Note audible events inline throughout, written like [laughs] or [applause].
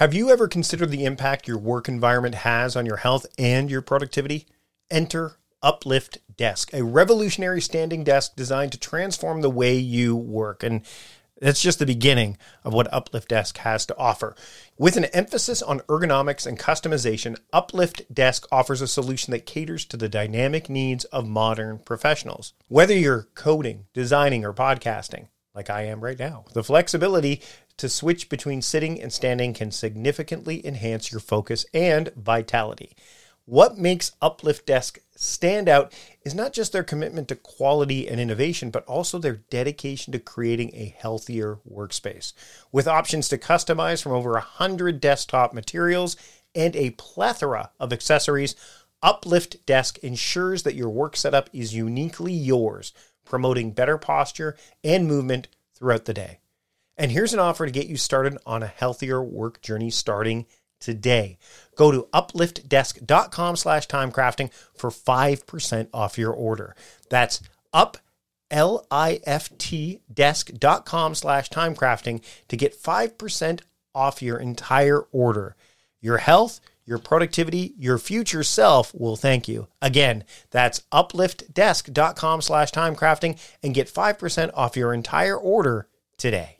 Have you ever considered the impact your work environment has on your health and your productivity? Enter Uplift Desk, a revolutionary standing desk designed to transform the way you work. And that's just the beginning of what Uplift Desk has to offer. With an emphasis on ergonomics and customization, Uplift Desk offers a solution that caters to the dynamic needs of modern professionals. Whether you're coding, designing, or podcasting, like I am right now, the flexibility to switch between sitting and standing can significantly enhance your focus and vitality. What makes Uplift Desk stand out is not just their commitment to quality and innovation, but also their dedication to creating a healthier workspace. With options to customize from over 100 desktop materials and a plethora of accessories, Uplift Desk ensures that your work setup is uniquely yours, promoting better posture and movement throughout the day. And here's an offer to get you started on a healthier work journey starting today. Go to upliftdesk.com slash timecrafting for 5% off your order. That's up L-I-F-T desk.com slash timecrafting to get 5% off your entire order. Your health, your productivity, your future self will thank you. Again, that's upliftdesk.com slash timecrafting and get 5% off your entire order today.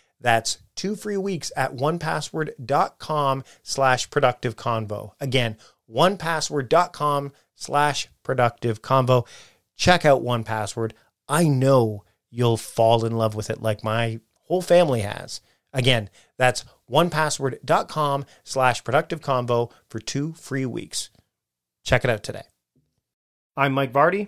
That's two free weeks at onepassword.com slash productive convo. Again, onepassword.com slash productive convo. Check out 1Password. I know you'll fall in love with it like my whole family has. Again, that's onepassword.com slash productive convo for two free weeks. Check it out today. I'm Mike Vardy.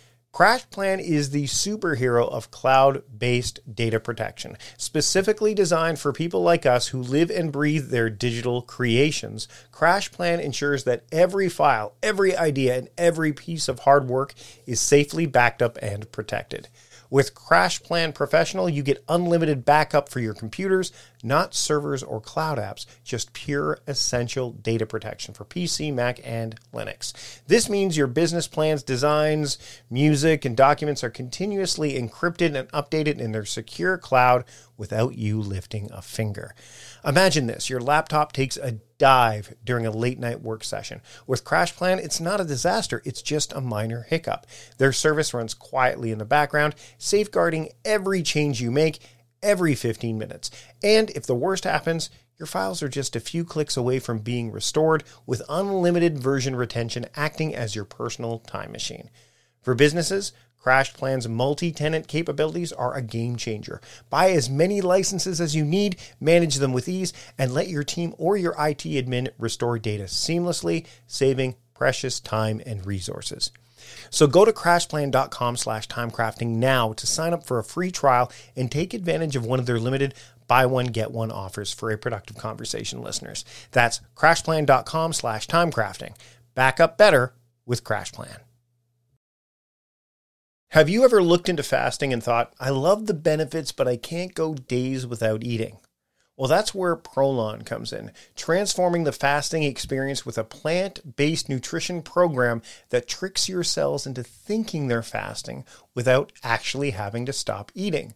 CrashPlan is the superhero of cloud based data protection, specifically designed for people like us who live and breathe their digital creations. CrashPlan ensures that every file, every idea, and every piece of hard work is safely backed up and protected. With CrashPlan Professional, you get unlimited backup for your computers, not servers or cloud apps, just pure essential data protection for PC, Mac, and Linux. This means your business plans, designs, music, and documents are continuously encrypted and updated in their secure cloud without you lifting a finger. Imagine this your laptop takes a dive during a late night work session. With CrashPlan, it's not a disaster, it's just a minor hiccup. Their service runs quietly in the background, safeguarding every change you make every 15 minutes. And if the worst happens, your files are just a few clicks away from being restored with unlimited version retention acting as your personal time machine. For businesses, CrashPlan's multi tenant capabilities are a game changer. Buy as many licenses as you need, manage them with ease, and let your team or your IT admin restore data seamlessly, saving precious time and resources. So go to crashplan.com slash timecrafting now to sign up for a free trial and take advantage of one of their limited buy one, get one offers for a productive conversation listeners. That's crashplan.com slash timecrafting. Back up better with CrashPlan. Have you ever looked into fasting and thought, I love the benefits, but I can't go days without eating? Well, that's where Prolon comes in, transforming the fasting experience with a plant based nutrition program that tricks your cells into thinking they're fasting without actually having to stop eating.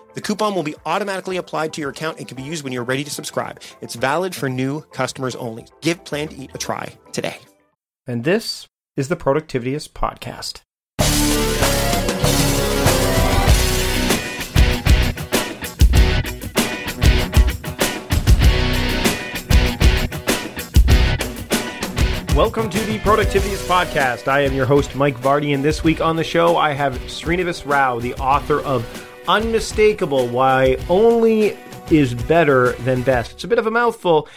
The coupon will be automatically applied to your account and can be used when you're ready to subscribe. It's valid for new customers only. Give Plan to Eat a try today. And this is the Productivityist Podcast. Welcome to the Productivityist Podcast. I am your host, Mike Vardy, and this week on the show, I have Srinivas Rao, the author of unmistakable why only is better than best. It's a bit of a mouthful,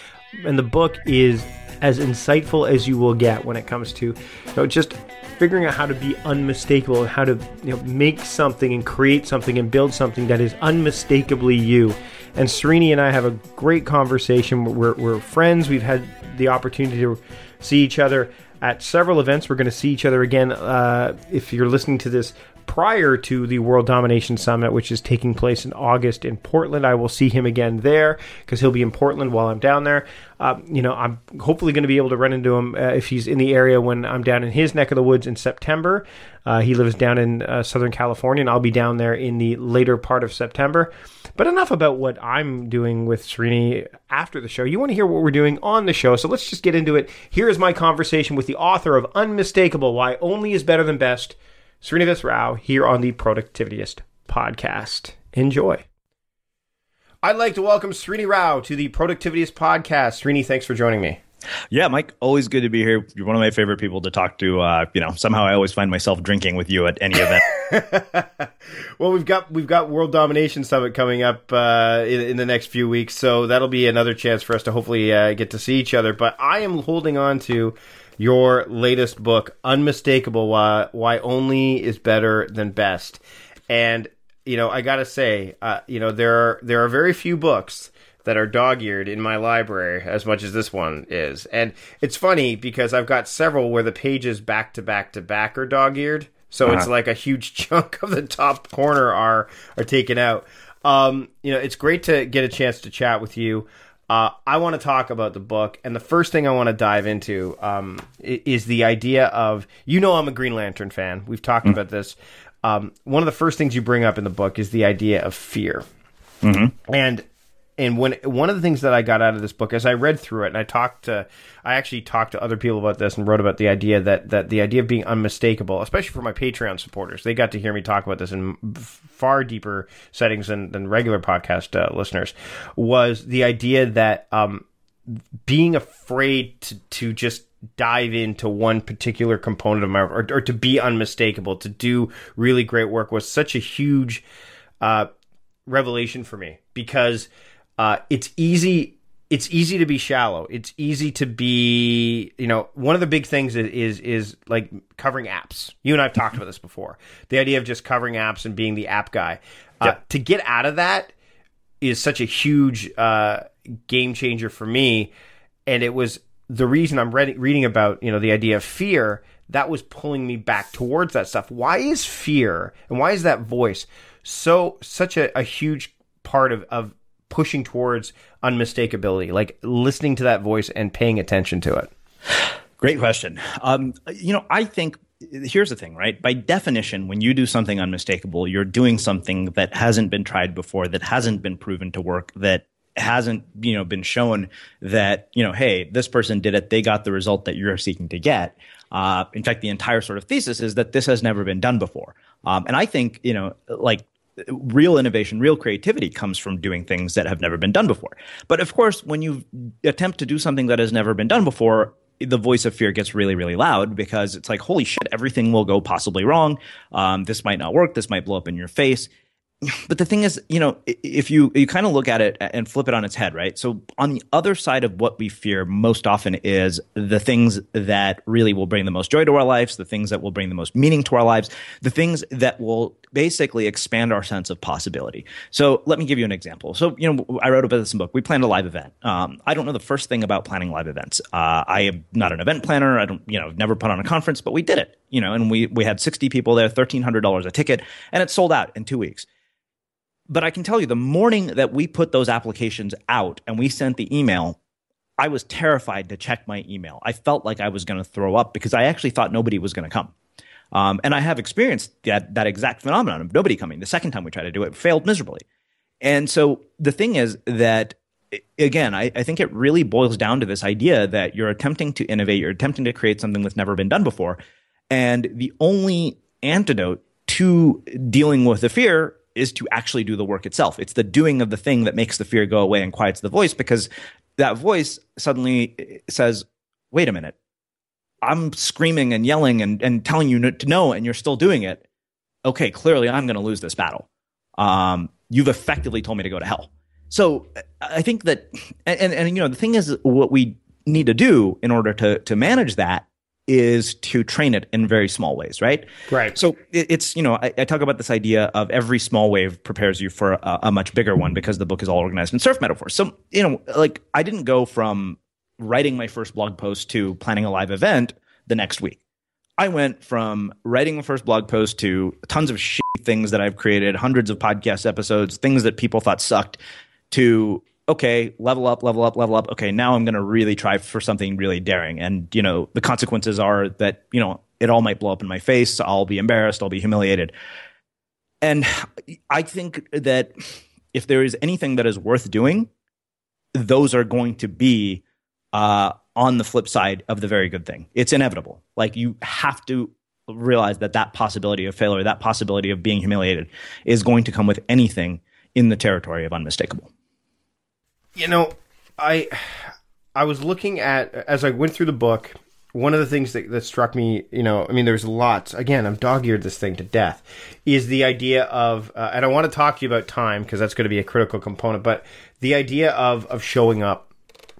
and the book is as insightful as you will get when it comes to you know, just figuring out how to be unmistakable and how to you know, make something and create something and build something that is unmistakably you. And Srini and I have a great conversation. We're, we're friends. We've had the opportunity to see each other at several events. We're going to see each other again. Uh, if you're listening to this prior to the World Domination Summit, which is taking place in August in Portland. I will see him again there because he'll be in Portland while I'm down there. Uh, you know, I'm hopefully going to be able to run into him uh, if he's in the area when I'm down in his neck of the woods in September. Uh, he lives down in uh, Southern California, and I'll be down there in the later part of September. But enough about what I'm doing with Srini after the show. You want to hear what we're doing on the show, so let's just get into it. Here is my conversation with the author of Unmistakable Why Only is Better Than Best Srinivas Rao here on the Productivityist podcast. Enjoy. I'd like to welcome Srini Rao to the Productivityist podcast. Srini, thanks for joining me. Yeah, Mike, always good to be here. You're one of my favorite people to talk to. Uh, you know, somehow I always find myself drinking with you at any event. [laughs] [laughs] well, we've got we've got World Domination Summit coming up uh, in, in, the next few weeks, so that'll be another chance for us to hopefully uh, get to see each other. But I am holding on to your latest book, Unmistakable Why, Why Only is Better Than Best. And, you know, I got to say, uh, you know, there are, there are very few books that are dog eared in my library as much as this one is. And it's funny because I've got several where the pages back to back to back are dog eared. So uh-huh. it's like a huge [laughs] chunk of the top corner are are taken out. Um, you know, it's great to get a chance to chat with you. Uh, I want to talk about the book, and the first thing I want to dive into um, is the idea of you know I'm a Green Lantern fan. We've talked mm-hmm. about this. Um, one of the first things you bring up in the book is the idea of fear, mm-hmm. and and when one of the things that I got out of this book, as I read through it, and I talked to, I actually talked to other people about this and wrote about the idea that that the idea of being unmistakable, especially for my Patreon supporters, they got to hear me talk about this in far deeper settings than, than regular podcast uh, listeners, was the idea that um, being afraid to to just dive into one particular component of my or, or to be unmistakable, to do really great work was such a huge uh, revelation for me because uh, it's easy. It's easy to be shallow. It's easy to be, you know, one of the big things is, is, is like covering apps. You and I've talked about this before. The idea of just covering apps and being the app guy. Uh, yep. To get out of that is such a huge uh, game changer for me, and it was the reason I'm read, reading about you know the idea of fear. That was pulling me back towards that stuff. Why is fear and why is that voice so such a, a huge part of, of pushing towards unmistakability, like listening to that voice and paying attention to it? Great question. Um, you know, I think here's the thing, right? By definition, when you do something unmistakable, you're doing something that hasn't been tried before, that hasn't been proven to work, that hasn't you know been shown that you know hey this person did it they got the result that you're seeking to get uh, in fact the entire sort of thesis is that this has never been done before um, and i think you know like real innovation, real creativity comes from doing things that have never been done before. But of course, when you attempt to do something that has never been done before, the voice of fear gets really, really loud because it's like, holy shit, everything will go possibly wrong. Um, this might not work. This might blow up in your face but the thing is, you know, if you you kind of look at it and flip it on its head, right? So on the other side of what we fear most often is the things that really will bring the most joy to our lives, the things that will bring the most meaning to our lives, the things that will basically expand our sense of possibility. So let me give you an example. So you know, I wrote about this in book. We planned a live event. Um, I don't know the first thing about planning live events. Uh, I am not an event planner. I don't, you know, never put on a conference, but we did it. You know, and we we had sixty people there, thirteen hundred dollars a ticket, and it sold out in two weeks. But I can tell you the morning that we put those applications out and we sent the email, I was terrified to check my email. I felt like I was going to throw up because I actually thought nobody was going to come. Um, and I have experienced that, that exact phenomenon of nobody coming. The second time we tried to do it, failed miserably. And so the thing is that, again, I, I think it really boils down to this idea that you're attempting to innovate, you're attempting to create something that's never been done before. And the only antidote to dealing with the fear is to actually do the work itself. It's the doing of the thing that makes the fear go away and quiets the voice because that voice suddenly says, wait a minute, I'm screaming and yelling and, and telling you to know, and you're still doing it. Okay, clearly I'm going to lose this battle. Um, you've effectively told me to go to hell. So I think that, and, and you know, the thing is, what we need to do in order to to manage that is to train it in very small ways, right? Right. So it, it's, you know, I, I, talk about this idea of every small wave prepares you for a, a, much bigger one because the book is all organized in surf metaphors. So, you know, like I didn't go from writing my first blog post to planning a live event the next week. I went from writing the first blog post to tons of shit things that I've created, hundreds of podcast episodes, things that people thought sucked, to okay, level up, level up, level up. Okay, now I'm going to really try for something really daring. And, you know, the consequences are that, you know, it all might blow up in my face. I'll be embarrassed. I'll be humiliated. And I think that if there is anything that is worth doing, those are going to be uh, on the flip side of the very good thing. It's inevitable. Like you have to realize that that possibility of failure, that possibility of being humiliated, is going to come with anything in the territory of unmistakable. You know, I I was looking at as I went through the book. One of the things that, that struck me, you know, I mean, there's lots. Again, I'm dog-eared this thing to death. Is the idea of, uh, and I want to talk to you about time because that's going to be a critical component. But the idea of of showing up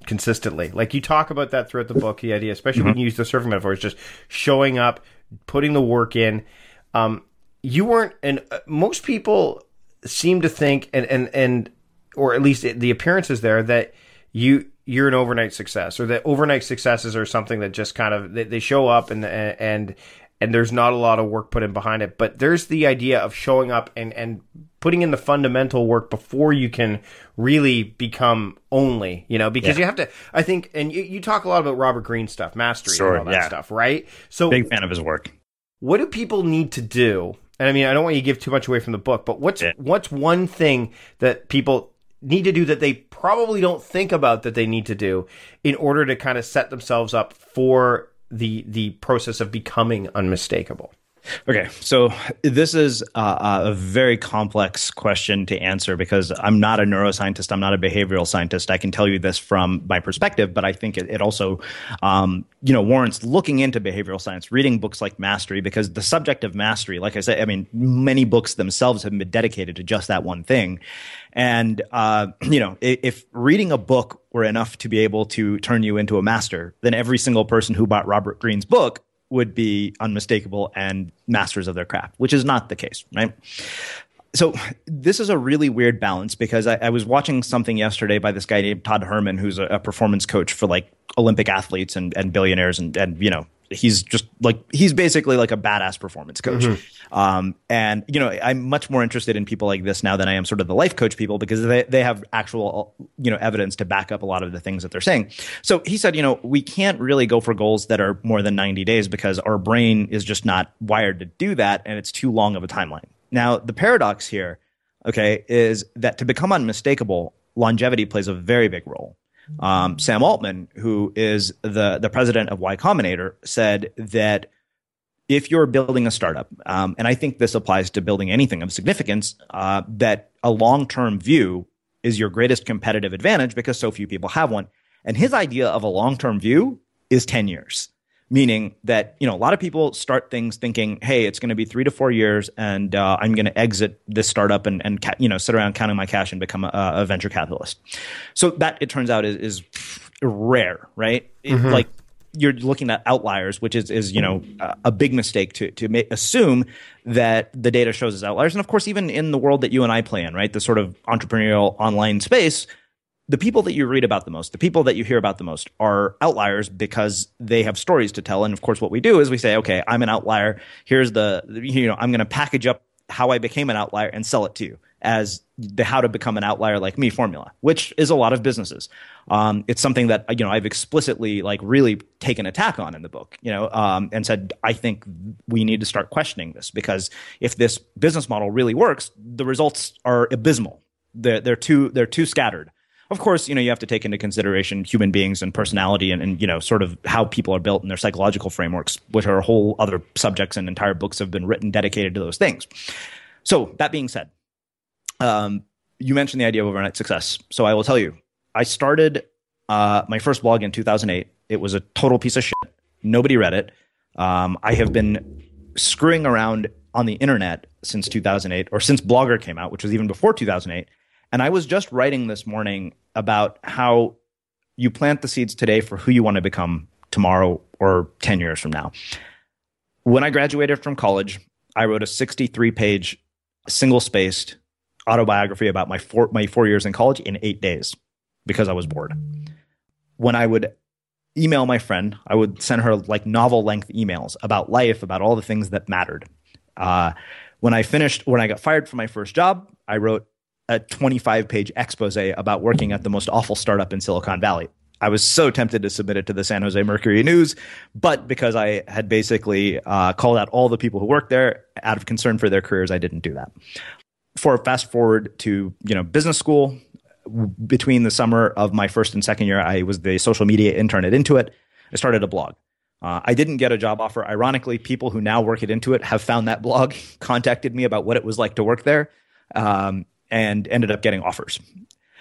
consistently. Like you talk about that throughout the book, the idea, especially mm-hmm. when you use the surfing metaphor, is just showing up, putting the work in. Um, you weren't, and uh, most people seem to think, and and and, or at least the appearance is there that you you're an overnight success, or that overnight successes are something that just kind of they, they show up and and and there's not a lot of work put in behind it. But there's the idea of showing up and and putting in the fundamental work before you can really become only, you know, because yeah. you have to, I think, and you, you, talk a lot about Robert Greene stuff, mastery sure, and all that yeah. stuff, right? So, big fan of his work. What do people need to do? And I mean, I don't want you to give too much away from the book, but what's, yeah. what's one thing that people need to do that they probably don't think about that they need to do in order to kind of set themselves up for the, the process of becoming unmistakable? Okay, so this is a very complex question to answer because I'm not a neuroscientist. I'm not a behavioral scientist. I can tell you this from my perspective, but I think it, it also, um, you know, warrants looking into behavioral science, reading books like Mastery, because the subject of mastery, like I said, I mean, many books themselves have been dedicated to just that one thing. And, uh, [clears throat] you know, if, if reading a book were enough to be able to turn you into a master, then every single person who bought Robert Greene's book would be unmistakable and masters of their craft, which is not the case, right? So this is a really weird balance because I, I was watching something yesterday by this guy named Todd Herman, who's a, a performance coach for like Olympic athletes and, and billionaires and, and you know he's just like he's basically like a badass performance coach. Mm-hmm. Um, and you know, I'm much more interested in people like this now than I am sort of the life coach people because they they have actual you know evidence to back up a lot of the things that they're saying. So he said, you know, we can't really go for goals that are more than 90 days because our brain is just not wired to do that, and it's too long of a timeline. Now, the paradox here, okay, is that to become unmistakable, longevity plays a very big role. Um, Sam Altman, who is the the president of Y Combinator, said that if you're building a startup, um, and I think this applies to building anything of significance, uh, that a long term view is your greatest competitive advantage because so few people have one. And his idea of a long term view is 10 years meaning that you know a lot of people start things thinking hey it's going to be three to four years and uh, i'm going to exit this startup and, and ca- you know sit around counting my cash and become a, a venture capitalist. So that it turns out is, is rare right? Mm-hmm. like you're looking at outliers which is is you know a, a big mistake to to ma- assume that the data shows as outliers. And of course even in the world that you and i play in right the sort of entrepreneurial online space the people that you read about the most, the people that you hear about the most are outliers because they have stories to tell. And of course, what we do is we say, okay, I'm an outlier. Here's the, you know, I'm going to package up how I became an outlier and sell it to you as the how to become an outlier like me formula, which is a lot of businesses. Um, it's something that you know I've explicitly like really taken attack on in the book, you know, um, and said I think we need to start questioning this because if this business model really works, the results are abysmal. They're, they're too they're too scattered of course, you know, you have to take into consideration human beings and personality and, and, you know, sort of how people are built and their psychological frameworks, which are whole other subjects and entire books have been written dedicated to those things. So that being said, um, you mentioned the idea of overnight success. So I will tell you, I started uh, my first blog in 2008. It was a total piece of shit. Nobody read it. Um, I have been screwing around on the internet since 2008 or since Blogger came out, which was even before 2008 and I was just writing this morning about how you plant the seeds today for who you want to become tomorrow or 10 years from now. When I graduated from college, I wrote a 63 page, single spaced autobiography about my four, my four years in college in eight days because I was bored. When I would email my friend. I would send her like novel length emails about life, about all the things that mattered. Uh, when I finished, when I got fired from my first job, I wrote a 25 page expose about working at the most awful startup in Silicon Valley. I was so tempted to submit it to the San Jose Mercury News, but because I had basically uh, called out all the people who worked there out of concern for their careers, I didn't do that. For fast forward to you know business school, between the summer of my first and second year, I was the social media intern at Intuit. I started a blog. Uh, I didn't get a job offer. Ironically, people who now work at Intuit have found that blog, [laughs] contacted me about what it was like to work there, um, and ended up getting offers.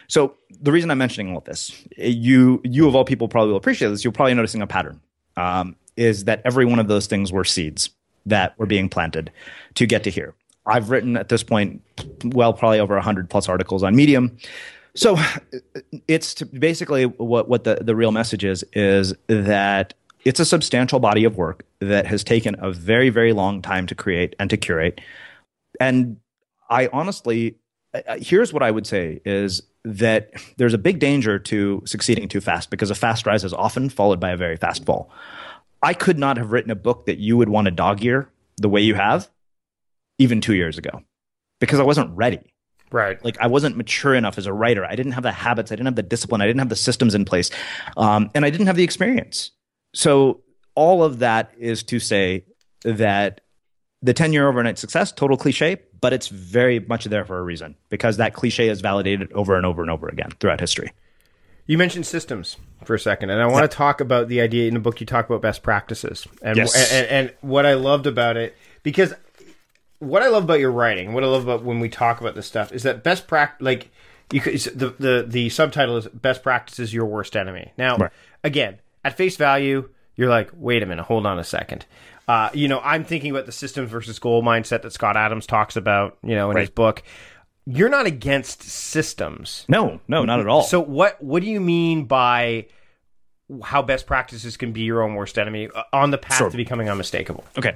So the reason I'm mentioning all of this, you you of all people probably will appreciate this. You're probably noticing a pattern. Um, is that every one of those things were seeds that were being planted to get to here. I've written at this point, well, probably over 100 plus articles on Medium. So it's basically what, what the, the real message is, is that it's a substantial body of work that has taken a very, very long time to create and to curate. And I honestly, here's what I would say is that there's a big danger to succeeding too fast because a fast rise is often followed by a very fast fall. I could not have written a book that you would want to dog ear the way you have even two years ago because I wasn't ready. Right. Like I wasn't mature enough as a writer. I didn't have the habits. I didn't have the discipline. I didn't have the systems in place. Um, and I didn't have the experience. So all of that is to say that the 10 year overnight success, total cliche, but it's very much there for a reason because that cliche is validated over and over and over again throughout history. You mentioned systems for a second, and I want to talk about the idea in the book. You talk about best practices, and, yes. and, and what I loved about it because what I love about your writing, what I love about when we talk about this stuff, is that best practice, like you could, the the the subtitle is "Best Practices Your Worst Enemy." Now, right. again, at face value, you're like, wait a minute, hold on a second. Uh, you know, I'm thinking about the systems versus goal mindset that Scott Adams talks about, you know, in right. his book. You're not against systems. No, no, not at all. So what what do you mean by how best practices can be your own worst enemy uh, on the path sure. to becoming unmistakable. Okay,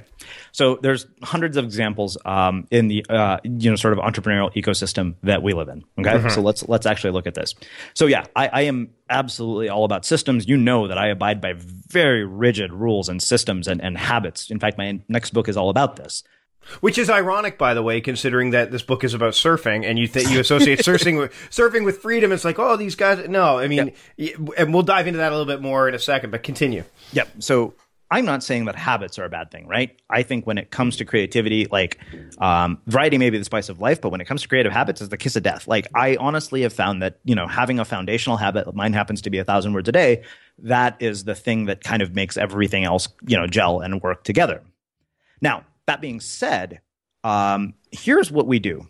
so there's hundreds of examples um, in the uh, you know sort of entrepreneurial ecosystem that we live in. Okay, mm-hmm. so let's let's actually look at this. So yeah, I, I, am absolutely all about systems. You know that I abide by very rigid rules and systems and, and habits. In fact, my next book is all about this. Which is ironic, by the way, considering that this book is about surfing, and you th- you associate surfing with [laughs] surfing with freedom. It's like, oh, these guys. No, I mean, yep. and we'll dive into that a little bit more in a second. But continue. Yep. So I'm not saying that habits are a bad thing, right? I think when it comes to creativity, like um, variety may be the spice of life, but when it comes to creative habits, it's the kiss of death. Like I honestly have found that you know having a foundational habit, mine happens to be a thousand words a day, that is the thing that kind of makes everything else you know gel and work together. Now that being said, um, here's what we do.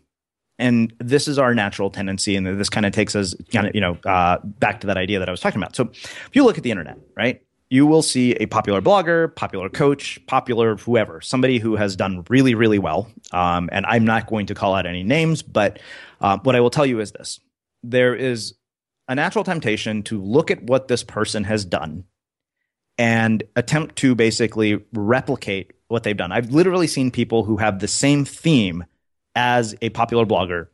And this is our natural tendency, and this kind of takes us, kind of, you know, uh, back to that idea that I was talking about. So, if you look at the internet, right, you will see a popular blogger, popular coach, popular whoever, somebody who has done really, really well. Um, and I'm not going to call out any names, but uh, what I will tell you is this: there is a natural temptation to look at what this person has done and attempt to basically replicate what they've done. I've literally seen people who have the same theme as a popular blogger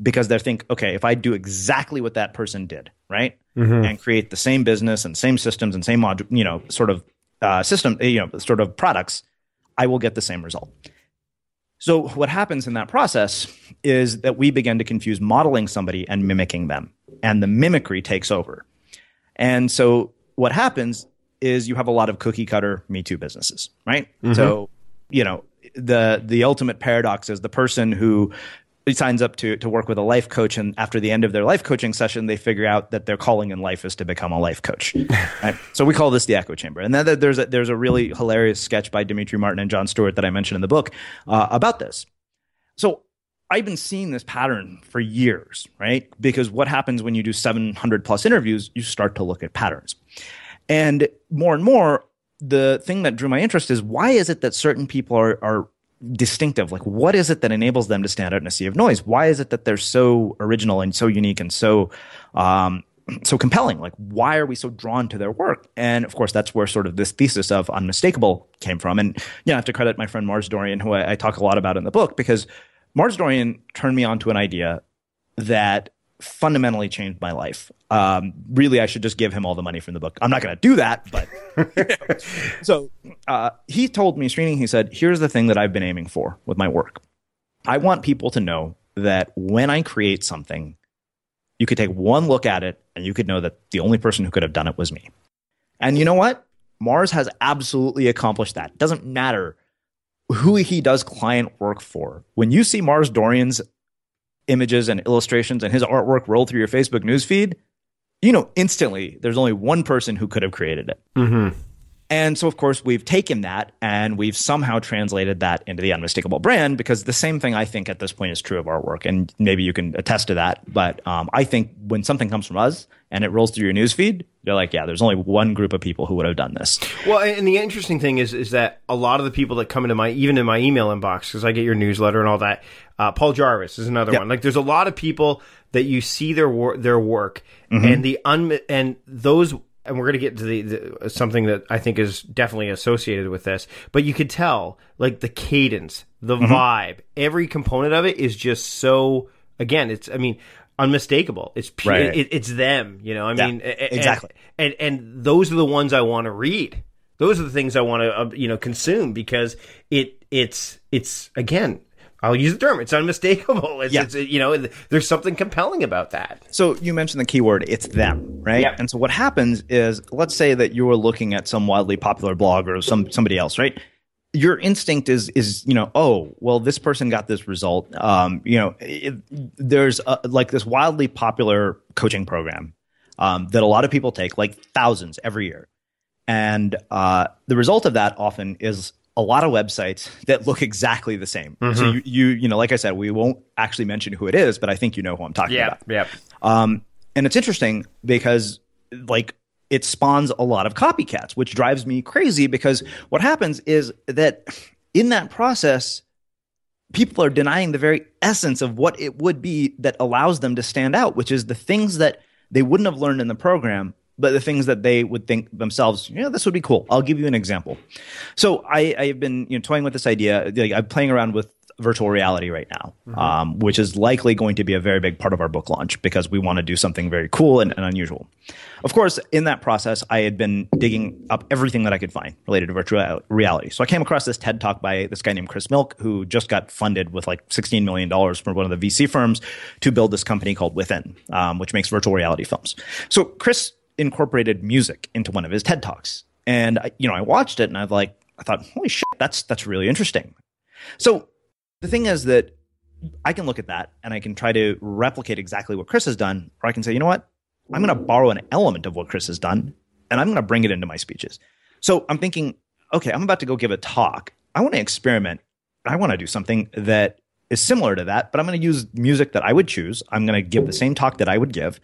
because they think, okay, if I do exactly what that person did, right, mm-hmm. and create the same business and same systems and same mod, you know, sort of uh, system, you know, sort of products, I will get the same result. So what happens in that process is that we begin to confuse modeling somebody and mimicking them, and the mimicry takes over. And so what happens is you have a lot of cookie cutter Me Too businesses, right? Mm-hmm. So, you know, the the ultimate paradox is the person who signs up to to work with a life coach and after the end of their life coaching session they figure out that their calling in life is to become a life coach [laughs] right? so we call this the echo chamber and then there's a, there's a really hilarious sketch by Demetri Martin and Jon Stewart that I mentioned in the book uh, about this so I've been seeing this pattern for years right because what happens when you do 700 plus interviews you start to look at patterns and more and more, the thing that drew my interest is why is it that certain people are, are distinctive? Like, what is it that enables them to stand out in a sea of noise? Why is it that they're so original and so unique and so, um, [clears throat] so compelling? Like, why are we so drawn to their work? And of course, that's where sort of this thesis of unmistakable came from. And you know, I have to credit my friend Mars Dorian, who I, I talk a lot about in the book, because Mars Dorian turned me on to an idea that fundamentally changed my life. Um, really, I should just give him all the money from the book. I'm not going to do that, but [laughs] so uh, he told me, Srini, he said, "Here's the thing that I've been aiming for with my work. I want people to know that when I create something, you could take one look at it and you could know that the only person who could have done it was me. And you know what? Mars has absolutely accomplished that. It doesn't matter who he does client work for. When you see Mars Dorian's images and illustrations and his artwork roll through your Facebook newsfeed, you know instantly there's only one person who could have created it. Mm-hmm. And so, of course, we've taken that and we've somehow translated that into the unmistakable brand because the same thing I think at this point is true of our work. And maybe you can attest to that. But um, I think when something comes from us and it rolls through your newsfeed, you're like, yeah, there's only one group of people who would have done this. Well, and the interesting thing is, is that a lot of the people that come into my, even in my email inbox, because I get your newsletter and all that. Uh, Paul Jarvis is another Yep. one. Like, there's a lot of people that you see their wor- their work, and the un and those, and we're gonna get to the, the something that I think is definitely associated with this. But you could tell, like the cadence, the vibe, every component of it is just so. Again, it's. I mean. Unmistakable. It's pure, Right. it, it's them. You know. I Yeah, mean, and- exactly. and and those are the ones I want to read. Those are the things I want to uh, you know consume because it it's it's again I'll use the term it's unmistakable. [laughs] It's, Yeah. it's you know there's something compelling about that. So you mentioned the keyword, it's them, right? Yeah. And so what happens is, let's say that you're looking at some wildly popular blog or some somebody else, right? Your instinct is is you know, oh, well, this person got this result. Um, you know, it, there's a, like this wildly popular coaching program um, that a lot of people take, like thousands every year, and uh, the result of that often is a lot of websites that look exactly the same. So you, you you know, like I said, we won't actually mention who it is, but I think you know who I'm talking about. yeah. Um, and it's interesting because like it spawns a lot of copycats, which drives me crazy because what happens is that in that process, people are denying the very essence of what it would be that allows them to stand out, which is the things that they wouldn't have learned in the program, but the things that they would think themselves, you know, this would be cool. I'll give you an example. So I, I've been you know toying with this idea. Like, I'm playing around with virtual reality right now, um, which is likely going to be a very big part of our book launch because we want to do something very cool and, and unusual. Of course, in that process, I had been digging up everything that I could find related to virtual reality. So I came across this TED talk by this guy named Chris Milk, who just got funded with like $16 million from one of the VC firms to build this company called Within, um, which makes virtual reality films. So Chris incorporated music into one of his TED talks. And I, you know, I watched it and I like, I thought, holy shit, that's, that's really interesting. So the thing is that I can look at that and I can try to replicate exactly what Chris has done, or I can say, you know what? I'm going to borrow an element of what Chris has done and I'm going to bring it into my speeches. So I'm thinking, okay, I'm about to go give a talk. I want to experiment. I want to do something that is similar to that, but I'm going to use music that I would choose. I'm going to give the same talk that I would give.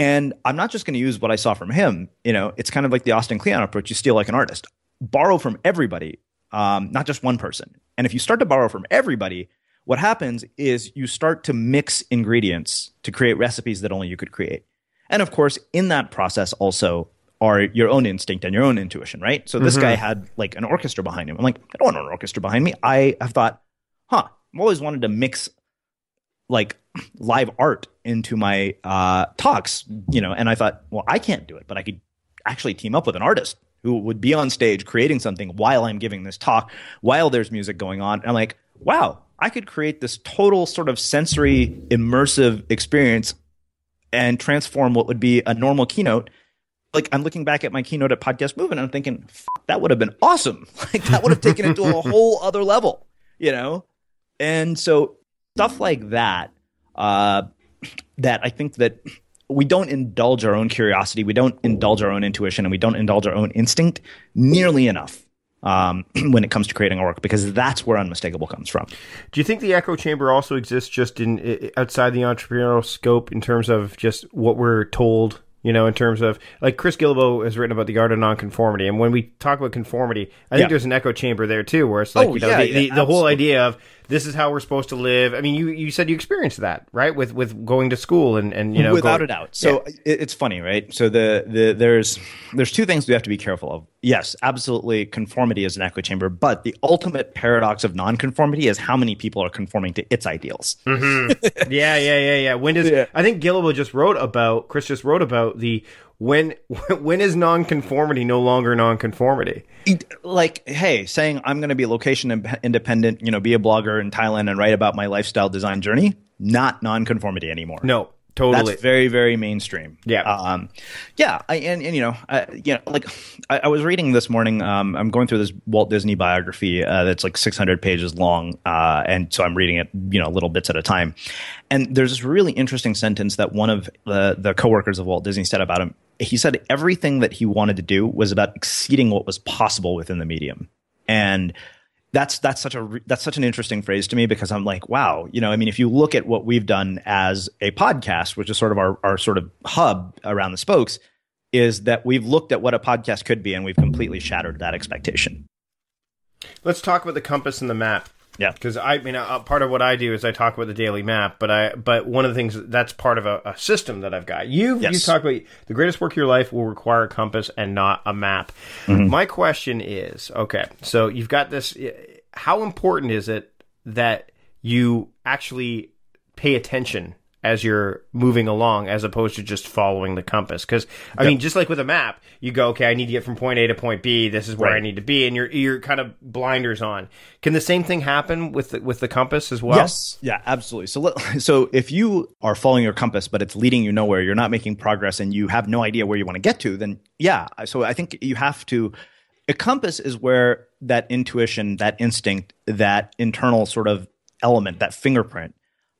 And I'm not just going to use what I saw from him. You know, it's kind of like the Austin Kleon approach. You steal like an artist, borrow from everybody, um, not just one person. And if you start to borrow from everybody, what happens is you start to mix ingredients to create recipes that only you could create. And of course, in that process, also are your own instinct and your own intuition, right? So this guy had like an orchestra behind him. I'm like, I don't want an orchestra behind me. I have thought, huh, I've always wanted to mix like live art into my uh, talks, you know, and I thought, well, I can't do it, but I could actually team up with an artist who would be on stage creating something while I'm giving this talk, while there's music going on. And I'm like, wow, I could create this total sort of sensory immersive experience and transform what would be a normal keynote. Like I'm looking back at my keynote at Podcast Movement and I'm thinking, "F- that would have been awesome. [laughs] Like that would have taken it to a whole other level, you know? And so stuff like that, uh, that I think that we don't indulge our own curiosity, we don't indulge our own intuition, and we don't indulge our own instinct nearly enough um, [clears throat] when it comes to creating our work because that's where unmistakable comes from. Do you think the echo chamber also exists just in outside the entrepreneurial scope in terms of just what we're told? You know, in terms of like Chris Guillebeau has written about the art of nonconformity, and when we talk about conformity, I think Yeah. there's an echo chamber there too, where it's like Oh, you know yeah, the, the, yeah, the whole idea of this is how we're supposed to live. I mean, you you said you experienced that, right? With with going to school and and you know without going, a doubt. So yeah. it, it's funny, right? So the the there's there's two things we have to be careful of. Yes, absolutely, conformity is an echo chamber, but the ultimate paradox of nonconformity is how many people are conforming to its ideals. Mm-hmm. [laughs] yeah, yeah, yeah, yeah. When does yeah. I think Guillebeau just wrote about Chris just wrote about the when [laughs] when is nonconformity no longer nonconformity? Like, hey, saying I'm going to be location independent, you know, be a blogger in Thailand and write about my lifestyle design journey, not nonconformity anymore. No, Totally, that's very very mainstream. Yeah, um, yeah, I, and and you know, I, you know, like I, I was reading this morning. Um, I'm going through this Walt Disney biography uh, that's like 600 pages long, uh, and so I'm reading it, you know, little bits at a time. And there's this really interesting sentence that one of the the coworkers of Walt Disney said about him. He said everything that he wanted to do was about exceeding what was possible within the medium, and that's that's such a that's such an interesting phrase to me because I'm like, wow, you know, I mean, if you look at what we've done as a podcast, which is sort of our our sort of hub around the spokes, is that we've looked at what a podcast could be and we've completely shattered that expectation. Let's talk about the compass and the map. Yeah, because I mean, uh, part of what I do is I talk about the daily map, but I but one of the things that's part of a, a system that I've got. You yes. you talk about the greatest work of your life will require a compass and not a map. Mm-hmm. My question is, okay, so you've got this. How important is it that you actually pay attention as you're moving along as opposed to just following the compass. Because i yep. mean just like with a map you go okay i need to get from point a to point b. This is where right. i need to be. And you're you're kind of blinders on. Can the same thing happen with the, with the compass as well? Yes. Yeah absolutely. So let, [laughs] so if you are following your compass but it's leading you nowhere you're not making progress and you have no idea where you want to get to then yeah. So i think you have to a compass is where that intuition that instinct that internal sort of element that fingerprint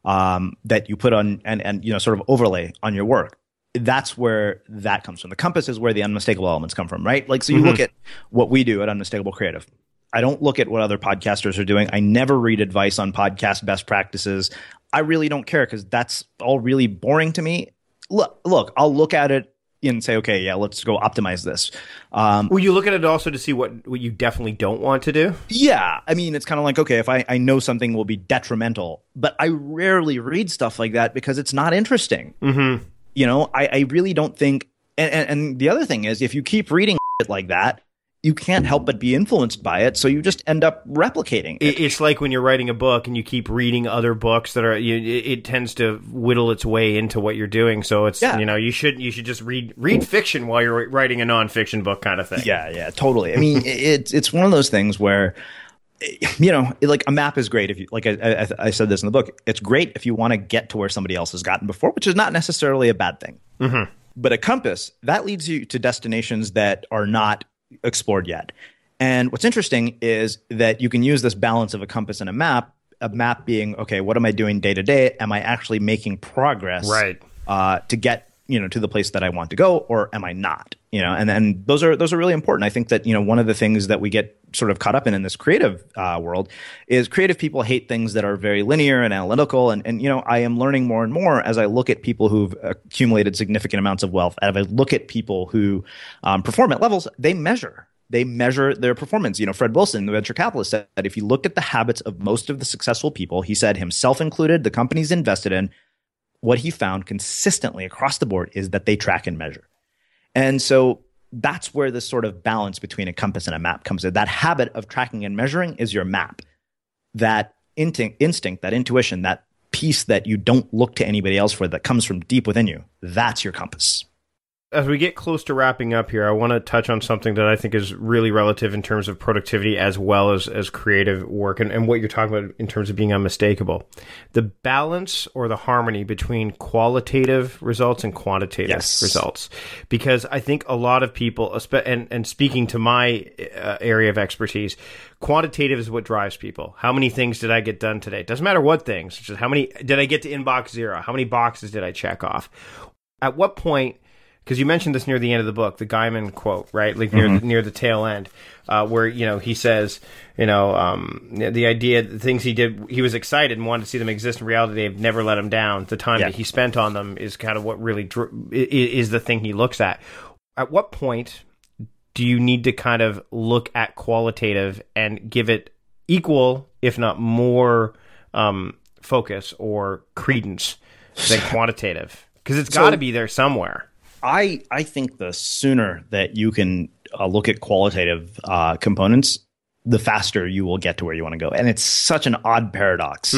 um, that you put on and, and you know sort of overlay on your work. That's where that comes from. The compass is where the unmistakable elements come from right? Like so you mm-hmm. look at what we do at unmistakable creative. I don't look at what other podcasters are doing. I never read advice on podcast best practices. I really don't care because that's all really boring to me. Look look i'll look at it and say, okay, yeah, let's go optimize this. Um, Will you look at it also to see what, what you definitely don't want to do? Yeah. I mean, it's kind of like, okay, if I, I know something will be detrimental, but I rarely read stuff like that because it's not interesting. Mm-hmm. You know, I, I really don't think. And, and, and the other thing is, if you keep reading [laughs] it like that, you can't help but be influenced by it. So you just end up replicating it. It's like when you're writing a book and you keep reading other books that are, you, it tends to whittle its way into what you're doing. So it's, yeah. you know, you should, you should just read, read fiction while you're writing a nonfiction book kind of thing. Yeah. Yeah. Totally. I mean, it's, it's one of those things where, you know, like a map is great if you, like I, I, I said this in the book, it's great if you want to get to where somebody else has gotten before, which is not necessarily a bad thing. Mm-hmm. But a compass, that leads you to destinations that are not explored yet. And what's interesting is that you can use this balance of a compass and a map. A map being okay, what am I doing day to day? Am I actually making progress? Right. Uh, to get you know to the place that I want to go, or am I not? You know, and then those are those are really important. I think that you know one of the things that we get sort of caught up in in this creative uh, world is creative people hate things that are very linear and analytical. And and you know, I am learning more and more as I look at people who've accumulated significant amounts of wealth. As I look at people who um, perform at levels, they measure they measure their performance. You know, Fred Wilson, the venture capitalist, said that if you looked at the habits of most of the successful people, he said himself included, the companies invested in, what he found consistently across the board is that they track and measure. And so that's where this sort of balance between a compass and a map comes in. That habit of tracking and measuring is your map. That instinct, that intuition, that piece that you don't look to anybody else for that comes from deep within you, that's your compass as we get close to wrapping up here, I want to touch on something that I think is really relative in terms of productivity as well as, as creative work and, and what you're talking about in terms of being unmistakable. The balance or the harmony between qualitative results and quantitative yes. results. Because I think a lot of people, and, and speaking to my uh, area of expertise, quantitative is what drives people. How many things did I get done today? Doesn't matter what things, just how many did I get to inbox zero? How many boxes did I check off? At what point because you mentioned this near the end of the book, the Gaiman quote, right? Like near mm-hmm. the, near the tail end, uh, where you know he says, you know, um, the idea, the things he did, he was excited and wanted to see them exist in reality. They've never let him down. The time yeah. that he spent on them is kind of what really dr- is the thing he looks at. At what point do you need to kind of look at qualitative and give it equal, if not more, um, focus or credence than [laughs] quantitative because it's got to be there somewhere. I I think the sooner that you can uh, look at qualitative uh, components, the faster you will get to where you want to go. And it's such an odd paradox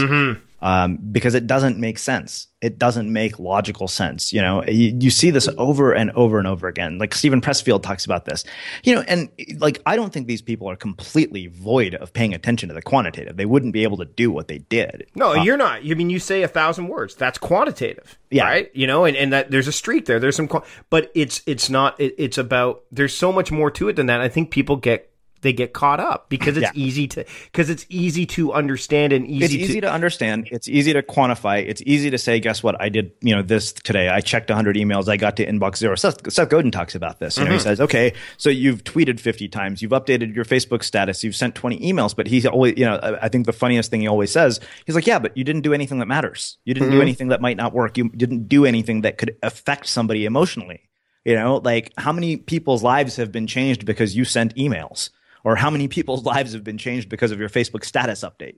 um, because it doesn't make sense. It doesn't make logical sense. You know, you, you see this over and over and over again. Like Steven Pressfield talks about this. You know, and like I don't think these people are completely void of paying attention to the quantitative. They wouldn't be able to do what they did. No, you're not. I mean, you say a thousand words. That's quantitative, Yeah. right? You know, and, and that there's a streak there. There's some, but it's it's not. It, it's about. There's so much more to it than that. I think people get they get caught up because it's Yeah. easy to because it's easy to understand and easy, it's easy to, understand. It's easy to quantify. It's easy to say, guess what? I did, you know, this today. I checked 100 emails. I got to inbox zero. Seth, Seth Godin talks about this. You know, he mm-hmm. says, okay, so you've tweeted 50 times. You've updated your Facebook status. You've sent 20 emails. But he's always, you know, I I think the funniest thing he always says, he's like, yeah, but you didn't do anything that matters. You didn't do mm-hmm. anything that might not work. You didn't do anything that could affect somebody emotionally. You know, like how many people's lives have been changed because you sent emails? Or how many people's [laughs] lives have been changed because of your Facebook status update?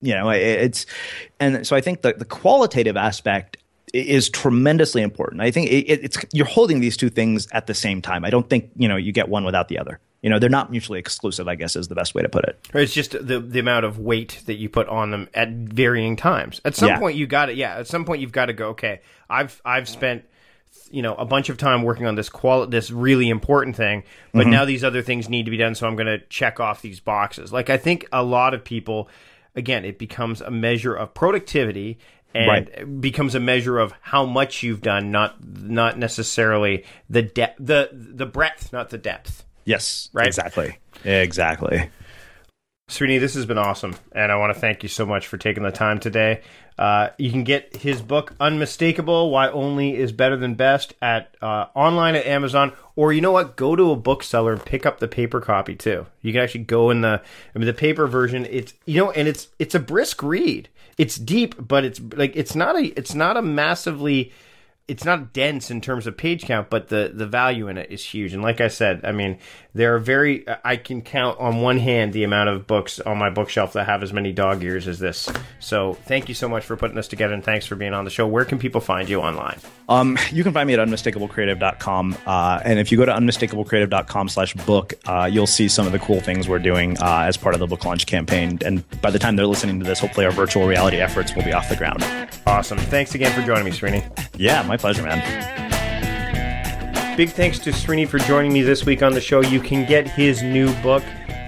you know it- it's and so i think the, the qualitative aspect is tremendously important i think it, it's you're holding these two things at the same time i don't think you know you get one without the other you know they're not mutually exclusive i guess is the best way to put it it's just the the amount of weight that you put on them at varying times. At some Yeah. point, you got to yeah. At some point, you've got to go. Okay, I've I've spent you know a bunch of time working on this qual this really important thing, but Mm-hmm. now these other things need to be done. So I'm going to check off these boxes. Like I think a lot of people, again, it becomes a measure of productivity. And Right. becomes a measure of how much you've done, not not necessarily the depth, the the breadth, not the depth. yes Right. exactly exactly Srini, this has been awesome, and I want to thank you so much for taking the time today. Uh, you can get his book "Unmistakable: Why Only Is Better Than Best" at uh, online at Amazon, or you know what? Go to a bookseller and pick up the paper copy too. You can actually go in the I mean the paper version. It's you know, and it's it's a brisk read. It's deep, but it's like it's not a it's not a massively it's not dense in terms of page count, but the the value in it is huge. And like I said, I mean, there are very I can count on one hand the amount of books on my bookshelf that have as many dog ears as this. So thank you so much for putting this together, and thanks for being on the show. Where can people find you online? Um, you can find me at unmistakablecreative.com. Uh, and if you go to unmistakablecreative.com slash book, uh, you'll see some of the cool things we're doing uh, as part of the book launch campaign. And by the time they're listening to this, hopefully our virtual reality efforts will be off the ground. Awesome. Thanks again for joining me, Srini. Yeah, my pleasure, man. Big thanks to Srini for joining me this week on the show. You can get his new book.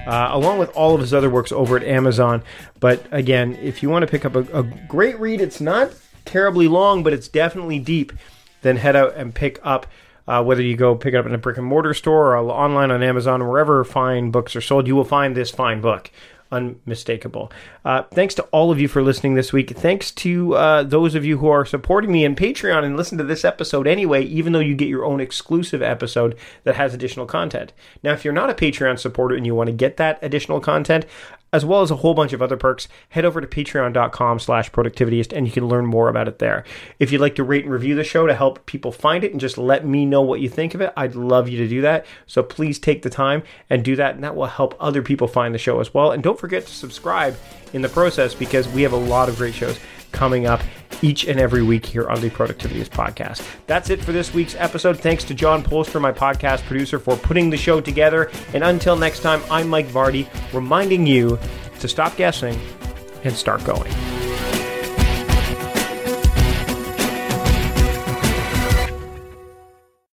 Uh, along with all of his other works over at Amazon. But again, if you want to pick up a, a great read, it's not terribly long, but it's definitely deep, then head out and pick up. Uh, whether you go pick it up in a brick and mortar store or online on Amazon, wherever fine books are sold, you will find this fine book unmistakable. Uh, thanks to all of you for listening this week. Thanks to uh, those of you who are supporting me in Patreon and listen to this episode anyway, even though you get your own exclusive episode that has additional content. Now, if you're not a Patreon supporter and you want to get that additional content, as well as a whole bunch of other perks, head over to patreon.com slash productivityist and you can learn more about it there. If you'd like to rate and review the show to help people find it and just let me know what you think of it, I'd love you to do that. So please take the time and do that, and that will help other people find the show as well. And don't forget to subscribe in the process because we have a lot of great shows coming up each and every week here on the Productivityist podcast. That's it for this week's episode. Thanks to John Polster, my podcast producer, for putting the show together. And until next time, I'm Mike Vardy, reminding you to stop guessing and start going.